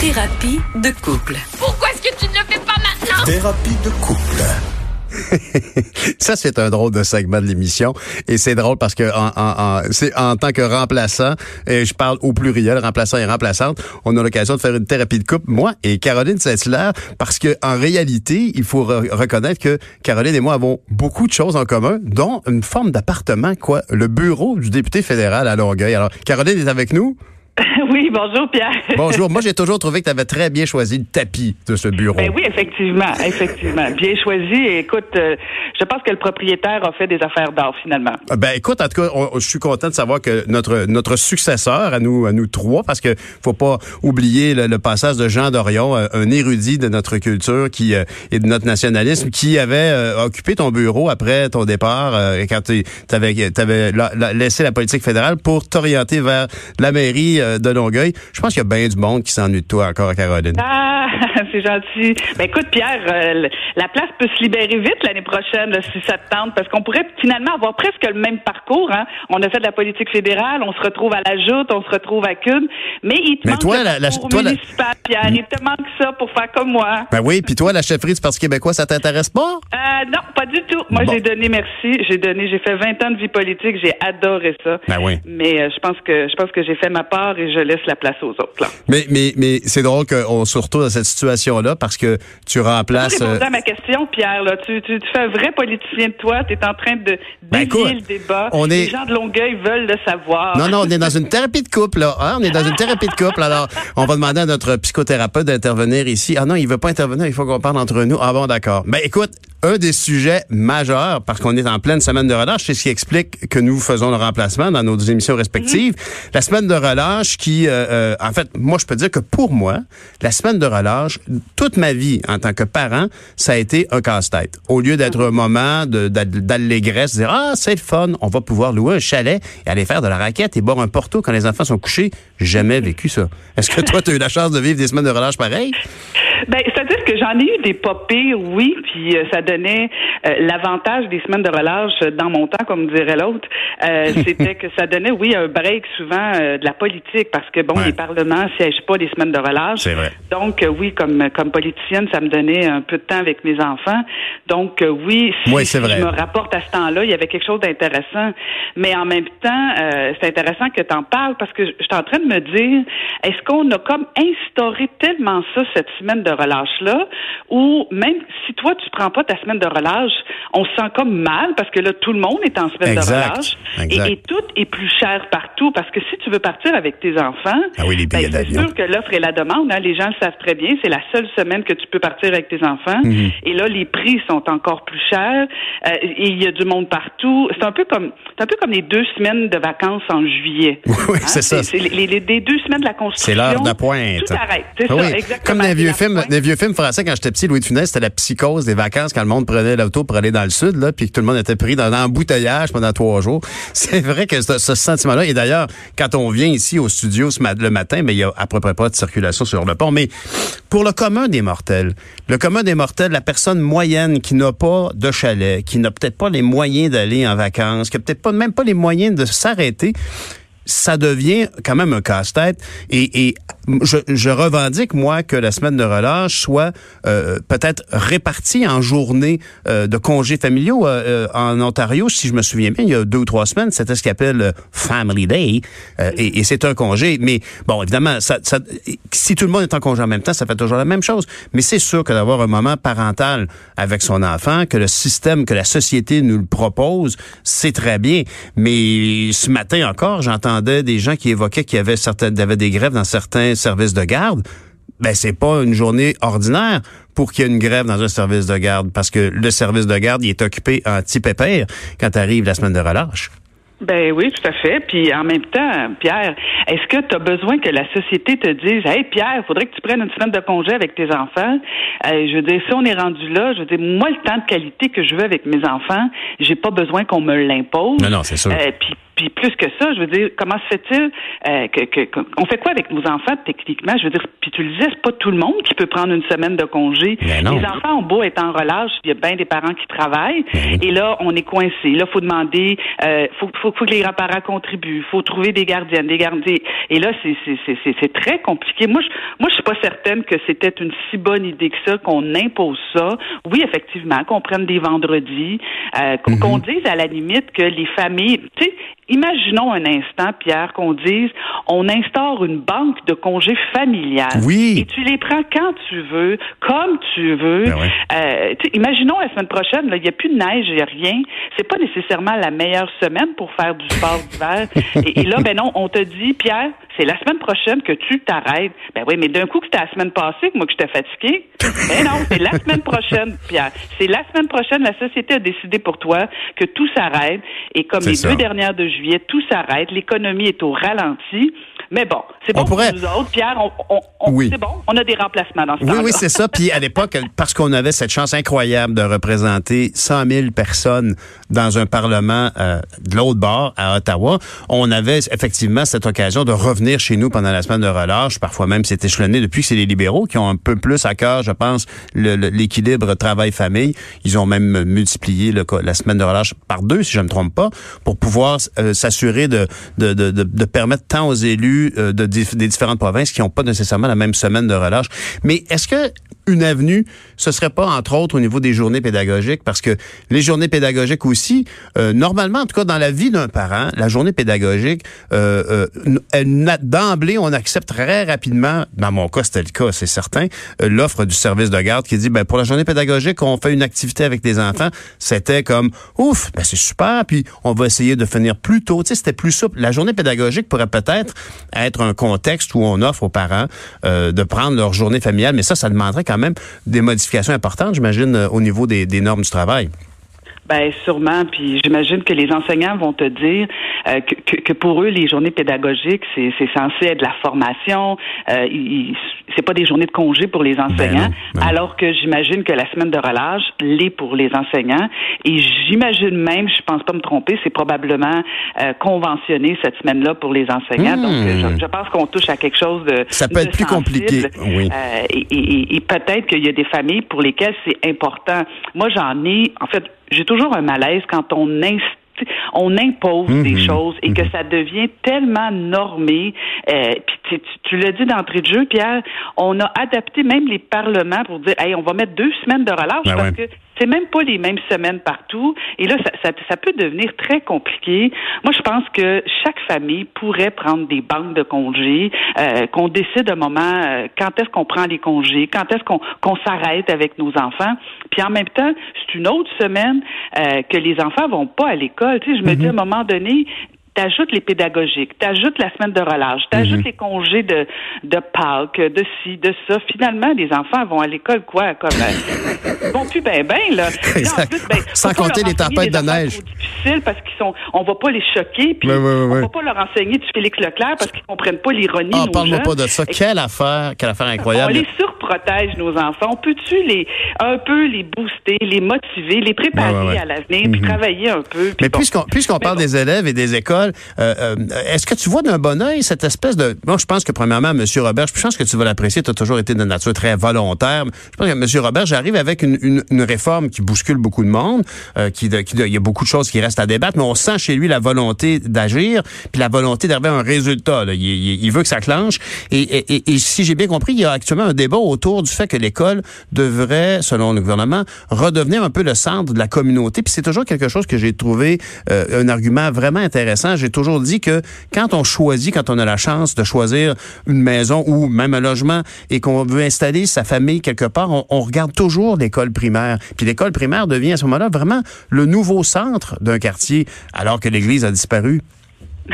Thérapie de couple. Pourquoi est-ce que tu ne le fais pas maintenant? Thérapie de couple. Ça, c'est un drôle de segment de l'émission. Et c'est drôle parce que en, en, en, c'est en tant que remplaçant, et je parle au pluriel, remplaçant et remplaçante, on a l'occasion de faire une thérapie de couple, moi et Caroline Saint-Hilaire, parce que en réalité, il faut re- reconnaître que Caroline et moi avons beaucoup de choses en commun, dont une forme d'appartement, quoi, le bureau du député fédéral à Longueuil. Alors, Caroline est avec nous. Oui, bonjour Pierre. Bonjour. Moi, j'ai toujours trouvé que tu avais très bien choisi le tapis de ce bureau. Ben oui, effectivement, effectivement. Bien choisi. Et écoute, euh, je pense que le propriétaire a fait des affaires d'or finalement. Ben écoute, en tout cas, on- je suis content de savoir que notre notre successeur à nous à nous trois, parce que faut pas oublier le, le passage de Jean Dorion, euh, un érudit de notre culture qui euh, et de notre nationalisme, qui avait euh, occupé ton bureau après ton départ euh, quand tu avais t'avais la- la- laissé la politique fédérale pour t'orienter vers la mairie euh, de Longueuil. Je pense qu'il y a bien du monde qui s'ennuie de toi encore, Caroline. Ah, c'est gentil. Ben écoute, Pierre, euh, le- la place peut se libérer vite l'année prochaine, ça te tente, parce qu'on pourrait finalement avoir presque le même parcours. Hein? On a fait de la politique fédérale, on se retrouve à la Joute, on se retrouve à CUD, mais il te Mais manque toi, le la- la- toi, la- Pierre. Il te manque ça pour faire comme moi. Ben oui, puis toi, la chefferie du Parti québécois, ça t'intéresse pas? Euh, non, pas du tout. Moi, Bon. j'ai donné merci. J'ai donné, j'ai fait 20 ans de vie politique. J'ai adoré ça. Ben oui. Mais euh, je pense que je pense que j'ai fait ma part et je laisse la place aux autres. Là. Mais, mais, mais c'est drôle qu'on se retrouve dans cette situation-là parce que tu remplaces. Tu euh, à ma question, Pierre. Là. Tu, tu, tu fais un vrai politicien de toi. Tu es en train de Ben, dévier écoute, le débat. on est- Les gens de Longueuil veulent le savoir. Non, non, on est dans une thérapie de couple, là. hein? On est dans une thérapie de couple. Alors, on va demander à notre psychothérapeute d'intervenir ici. Ah non, il veut pas intervenir, il faut qu'on parle entre nous. Ah bon, d'accord. Ben écoute, un des sujets majeurs, parce qu'on est en pleine semaine de relâche, c'est ce qui explique que nous faisons le remplacement dans nos émissions respectives. La semaine de relâche qui, euh, euh, en fait, moi, je peux dire que pour moi, la semaine de relâche, toute ma vie en tant que parent, ça a été un casse-tête. Au lieu d'être un moment de- d'a- d'allégresse, de dire, ah, c'est le fun, on va pouvoir louer un chalet et aller faire de la raquette et boire un porto quand les enfants sont couchés, jamais vécu ça. Est-ce que toi, tu as eu la chance de vivre des semaines de relâche pareilles? Ben, c'est-à-dire que j'en ai eu des pas pires, oui, puis euh, ça donnait euh, l'avantage des semaines de relâche euh, dans mon temps, comme dirait l'autre, euh, c'était que ça donnait, oui, un break souvent euh, de la politique, parce que bon, Ouais. les parlements siègent pas les semaines de relâche. C'est vrai. Donc euh, oui, comme comme politicienne, ça me donnait un peu de temps avec mes enfants. Donc oui, si, Oui, c'est si vrai. je me rapporte à ce temps-là, il y avait quelque chose d'intéressant. Mais en même temps, euh, c'est intéressant que tu en parles parce que je suis en train de me dire, est-ce qu'on a comme instauré tellement ça cette semaine de relâche-là, ou même si toi tu prends pas ta semaine de relâche, on se sent comme mal parce que là tout le monde est en semaine Exact. de relâche Exact. et, et tout est plus cher partout parce que si tu veux partir avec tes enfants, Ah oui, les ben, c'est sûr que l'offre et la demande, hein, les gens le savent très bien, c'est la seule semaine que tu peux partir avec tes enfants. Mhm. Et là, les prix sont encore plus chers. Euh, et il y a du monde partout. C'est un peu comme, c'est un peu comme les deux semaines de vacances en juillet. Oui, c'est ça. C'est les, les- les deux semaines de la construction. C'est l'heure de la pointe. Tout arrête. C'est Ah ça, oui. exactement. Comme dans vieux films, des vieux films français quand j'étais petit, Louis de Funès, c'était la psychose des vacances quand le monde prenait l'auto pour aller dans le sud, là, puis que tout le monde était pris dans l'embouteillage pendant trois jours. C'est vrai que ce, ce sentiment-là. Et d'ailleurs, quand on vient ici au studio ce mat- le matin, mais il y a à peu près pas de circulation sur le pont. Mais pour le commun des mortels, le commun des mortels, la personne moyenne qui n'a pas de chalet, qui n'a peut-être pas les moyens d'aller en vacances, qui n'a peut-être pas même pas les moyens de s'arrêter ça devient quand même un casse-tête. Et, et je, je revendique, moi, que la semaine de relâche soit euh, peut-être répartie en journées euh, de congés familiaux. Euh, euh, en Ontario, si je me souviens bien, il y a deux ou trois semaines, c'était ce qu'on appelle Family Day. Euh, et et c'est un congé. Mais bon, évidemment, ça, ça, si tout le monde est en congé en même temps, ça fait toujours la même chose. Mais c'est sûr que d'avoir un moment parental avec son enfant, que le système, que la société nous le propose, c'est très bien. Mais ce matin encore, j'entendais des gens qui évoquaient qu'il y avait certaines, avait des grèves dans certains services de garde. Ben, c'est pas une journée ordinaire pour qu'il y ait une grève dans un service de garde, parce que le service de garde, il est occupé en petit pépère quand arrive la semaine de relâche. Ben oui, tout à fait. Puis en même temps, Pierre, est-ce que tu as besoin que la société te dise Hey Pierre, faudrait que tu prennes une semaine de congé avec tes enfants? Euh, je veux dire, si on est rendu là, je veux dire, moi, le temps de qualité que je veux avec mes enfants, j'ai pas besoin qu'on me l'impose. Non, non, c'est sûr. Euh, puis puis plus que ça, je veux dire, comment se fait-il euh, que, on fait quoi avec nos enfants techniquement? Je veux dire, puis tu le disais, c'est pas tout le monde qui peut prendre une semaine de congé. Les enfants ont beau être en relâche, il y a bien des parents qui travaillent, et là on est coincé. Là, faut demander, euh, faut, faut, faut que les grands-parents contribuent, faut trouver des gardiennes, des gardiens. Et là, c'est c'est très compliqué. Moi, je, moi, je suis pas certaine que c'était une si bonne idée que ça qu'on impose ça. Oui, effectivement, qu'on prenne des vendredis, euh, qu'on mhm. dise à la limite que les familles, tu sais, Imaginons un instant, Pierre, qu'on dise on instaure une banque de congés familiales. Oui. Et tu les prends quand tu veux, comme tu veux. Ben euh, imaginons la semaine prochaine, il n'y a plus de neige, il n'y a rien. C'est pas nécessairement la meilleure semaine pour faire du sport d'hiver. et, là, ben non, on te dit, Pierre, c'est la semaine prochaine que tu t'arrêtes. Ben oui, mais d'un coup que c'était la semaine passée que moi que j'étais fatigué. Ben non, c'est la semaine prochaine, Pierre. C'est la semaine prochaine, la société a décidé pour toi que tout s'arrête. Et comme les deux dernières de juillet, tout s'arrête, l'économie est au ralenti. Mais bon, c'est bon pour nous autres. Pierre, on, c'est bon, on a des remplacements dans ce Oui, oui, c'est ça. Puis à l'époque, parce qu'on avait cette chance incroyable de représenter 100 000 personnes dans un parlement euh, de l'autre bord, à Ottawa, on avait effectivement cette occasion de revenir chez nous pendant la semaine de relâche. Parfois même, c'est échelonné depuis que c'est les libéraux qui ont un peu plus à cœur, je pense, l'équilibre travail-famille. Ils ont même multiplié le, la semaine de relâche par deux, si je ne me trompe pas, pour pouvoir euh, s'assurer de, de, de, de permettre tant aux élus euh, de, des différentes provinces qui n'ont pas nécessairement la même semaine de relâche. Mais est-ce que une avenue, ce serait pas entre autres au niveau des journées pédagogiques, parce que les journées pédagogiques aussi, euh, normalement, en tout cas dans la vie d'un parent, la journée pédagogique, euh, euh, d'emblée, on accepte très rapidement, dans mon cas c'était le cas, c'est certain, euh, l'offre du service de garde qui dit, ben pour la journée pédagogique, on fait une activité avec les enfants, c'était comme, ouf, ben c'est super, puis on va essayer de finir plus tôt, tu sais, c'était plus souple. La journée pédagogique pourrait peut-être être un contexte où on offre aux parents euh, de prendre leur journée familiale, mais ça, ça demanderait quand même des modifications importantes, j'imagine, euh, au niveau des, des normes du travail. Ben sûrement, puis j'imagine que les enseignants vont te dire euh, que, que, pour eux les journées pédagogiques c'est censé être de la formation, euh, c'est pas des journées de congé pour les ben enseignants, ben alors que j'imagine que la semaine de relâche l'est pour les enseignants et j'imagine même, je pense pas me tromper, c'est probablement euh, conventionné cette semaine-là pour les enseignants. Donc hmm. je, pense qu'on touche à quelque chose de ça peut être plus compliqué, oui. Euh, et, et, et peut-être qu'il y a des familles pour lesquelles c'est important. Moi j'en ai, en fait j'ai toujours un malaise quand on on impose des mhm. choses et que mhm. ça devient tellement normé. Euh, puis tu, l'as dit d'entrée de jeu, Pierre, on a adapté même les parlements pour dire, hey, on va mettre deux semaines de relâche ben parce que c'est même pas les mêmes semaines partout. Et là, ça, ça, peut devenir très compliqué. Moi, je pense que chaque famille pourrait prendre des banques de congés, euh, qu'on décide un moment euh, quand est-ce qu'on prend les congés, quand est-ce qu'on s'arrête avec nos enfants. Puis en même temps, une autre semaine euh, que les enfants vont pas à l'école. Tu sais, je me dis à un mm-hmm. moment donné, t'ajoutes les pédagogiques, t'ajoutes la semaine de relâche, t'ajoutes mhm. les congés de, de Pâques, de ci, de ça. Finalement, les enfants vont à l'école quoi? Comme, euh, ils vont plus ben ben, là. ben, Sans compter les tempêtes de neige. difficile parce qu'ils sont, on va pas les choquer, puis on va pas leur enseigner du Félix Leclerc parce qu'ils comprennent pas l'ironie. Ah, parle-moi pas de ça. quelle affaire, quelle affaire incroyable. On les surprotège, nos enfants. Peux-tu les, un peu les booster, les motiver, les préparer à l'avenir, puis mhm. travailler un peu. Mais puisqu'on, puisqu'on parle des élèves et des écoles, euh, euh, est-ce que tu vois d'un bon oeil cette espèce de... Moi, je pense que premièrement, M. Robert, je pense que tu vas l'apprécier, tu as toujours été de nature très volontaire. Je pense que M. Robert, j'arrive avec une, une, réforme qui bouscule beaucoup de monde, euh, qui, qui, il y a beaucoup de choses qui restent à débattre, mais on sent chez lui la volonté d'agir, puis la volonté d'arriver à un résultat. Il, il, veut que ça clenche. Et, et, et si j'ai bien compris, il y a actuellement un débat autour du fait que l'école devrait, selon le gouvernement, redevenir un peu le centre de la communauté. Puis c'est toujours quelque chose que j'ai trouvé un argument vraiment intéressant j'ai toujours dit que quand on choisit, quand on a la chance de choisir une maison ou même un logement et qu'on veut installer sa famille quelque part, on, regarde toujours l'école primaire. Puis l'école primaire devient à ce moment-là vraiment le nouveau centre d'un quartier alors que l'église a disparu.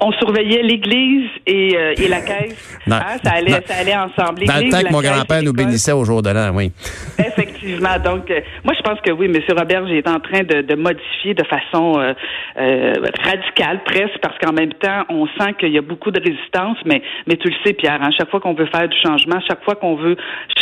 on, surveillait l'église et, euh, et la caisse. Hein, ça, allait, ça allait ensemble. Dans le temps que mon grand-père nous bénissait au jour de l'an, oui. Effectivement. Donc, euh, moi, je pense que oui, M. Robert est en train de, de modifier de façon euh, euh, radicale, presque, parce qu'en même temps, on sent qu'il y a beaucoup de résistance, mais, mais tu le sais, Pierre, à chaque fois qu'on veut faire du changement, chaque fois qu'on veut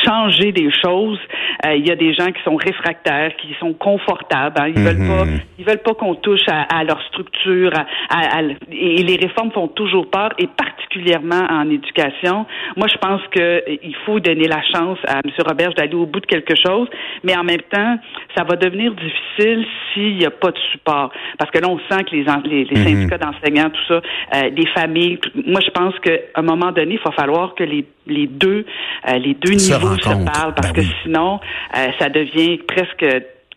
changer des choses, euh, il y a des gens qui sont réfractaires, qui sont confortables. hein. Ils veulent pas, ils veulent pas qu'on touche à, à leur structure, à, à- à- et les réformes font toujours peur, et particulièrement en éducation. Moi, je pense que euh, faut donner la chance à M. Roberge d'aller au bout de quelque chose, mais en même temps, ça va devenir difficile s'il n'y a pas de support. Parce que là, on sent que les, les syndicats d'enseignants, tout ça, euh, les familles, tout- moi, je pense qu'à un moment donné, il va falloir que les, les deux, euh, les deux Se niveaux se parlent, parce Ben que oui. sinon, euh, ça devient presque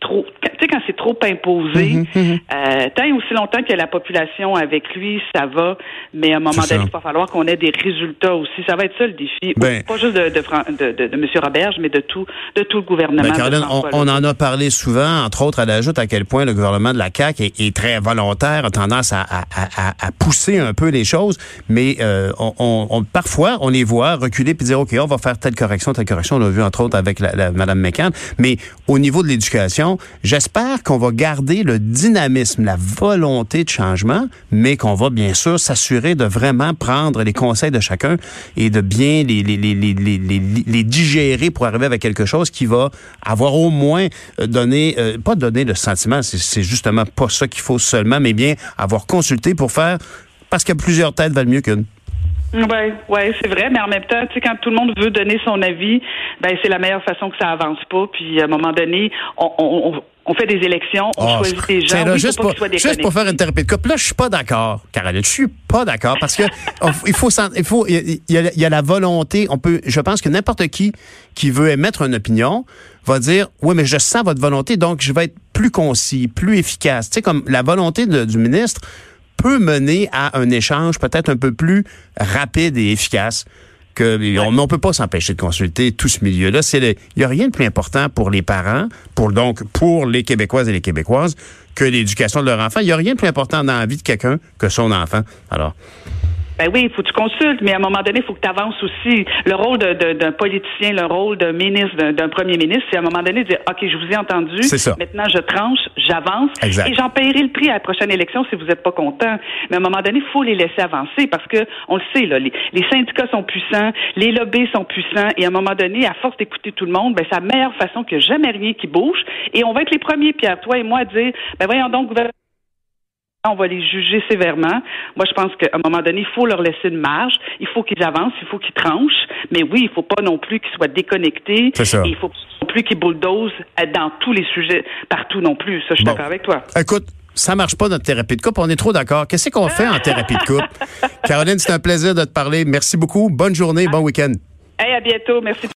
trop, tu sais, quand c'est trop imposé, Mhm, euh, tant et aussi longtemps que la population avec lui, ça va, mais à un moment donné, il va falloir qu'on ait des résultats aussi. Ça va être ça le défi. Ben- pas juste de, de, de, de, de M. Roberge, mais de tout, de tout le gouvernement. Ben, Caroline, on, on en a parlé souvent, entre autres, elle ajoute à quel point le gouvernement de la CAQ est, est très volontaire, a tendance à, à- à- à pousser un peu les choses, mais euh, on, on- on- parfois, on les voit reculer puis dire, OK, on va faire telle correction, telle correction. On l'a vu, entre autres, avec la, la- Mme McCann. Mais au niveau de l'éducation, j'espère qu'on va garder le dynamisme, la volonté de changement, mais qu'on va bien sûr s'assurer de vraiment prendre les conseils de chacun et de bien les, digérer pour arriver avec quelque chose qui va avoir au moins euh, donné, euh, pas donné le sentiment, c'est- justement pas ça qu'il faut seulement, mais bien avoir consulté pour faire, parce que plusieurs têtes valent mieux qu'une. Oui, ouais, c'est vrai, mais en même temps, tu sais, quand tout le monde veut donner son avis, ben c'est la meilleure façon que ça avance pas. Puis à un moment donné, on, on, on- fait des élections, on Ah, choisit des gens. tiens, là, Oui, juste, pour, juste pour faire une thérapie de couple, là, je suis pas d'accord, Caroline. Je suis pas d'accord parce que il faut, il faut, il y, a, il y a la volonté. On peut, je pense que n'importe qui qui veut émettre une opinion va dire, oui, mais je sens votre volonté, donc je vais être plus concis, plus efficace. Tu sais, comme la volonté de- du ministre peut mener à un échange peut-être un peu plus rapide et efficace. Que, on, on peut pas s'empêcher de consulter tout ce milieu-là. C'est il y a rien de plus important pour les parents, pour donc pour les Québécoises et les Québécoises que l'éducation de leur enfant. Il y a rien de plus important dans la vie de quelqu'un que son enfant. Alors, Ben oui, il faut que tu consultes, mais à un moment donné, il faut que tu avances aussi. Le rôle d'un politicien, le rôle d'un ministre, d'un- premier ministre, c'est à un moment donné de dire OK, je vous ai entendu. C'est ça. Maintenant, je tranche, j'avance. Exact. Et j'en paierai le prix à la prochaine élection si vous n'êtes pas content. Mais à un moment donné, il faut les laisser avancer parce que on le sait, là, les, les syndicats sont puissants, les lobbies sont puissants, et à un moment donné, à force d'écouter tout le monde, ben, c'est la meilleure façon a jamais rien qui bouge. Et on va être les premiers, Pierre, toi et moi, à dire ben voyons donc, gouvernement on va les juger sévèrement. Moi, je pense qu'à un moment donné, il faut leur laisser une marge. Il faut qu'ils avancent, il faut qu'ils tranchent. Mais oui, il faut pas non plus qu'ils soient déconnectés. C'est ça. Et il faut pas non plus qu'ils bulldozent dans tous les sujets, partout non plus. Ça, je suis Bon. d'accord avec toi. écoute, ça marche pas notre thérapie de couple. On est trop d'accord. Qu'est-ce qu'on fait en thérapie de couple? Caroline, c'est un plaisir de te parler. Merci beaucoup. Bonne journée, bon week-end. Hey, à bientôt. Merci.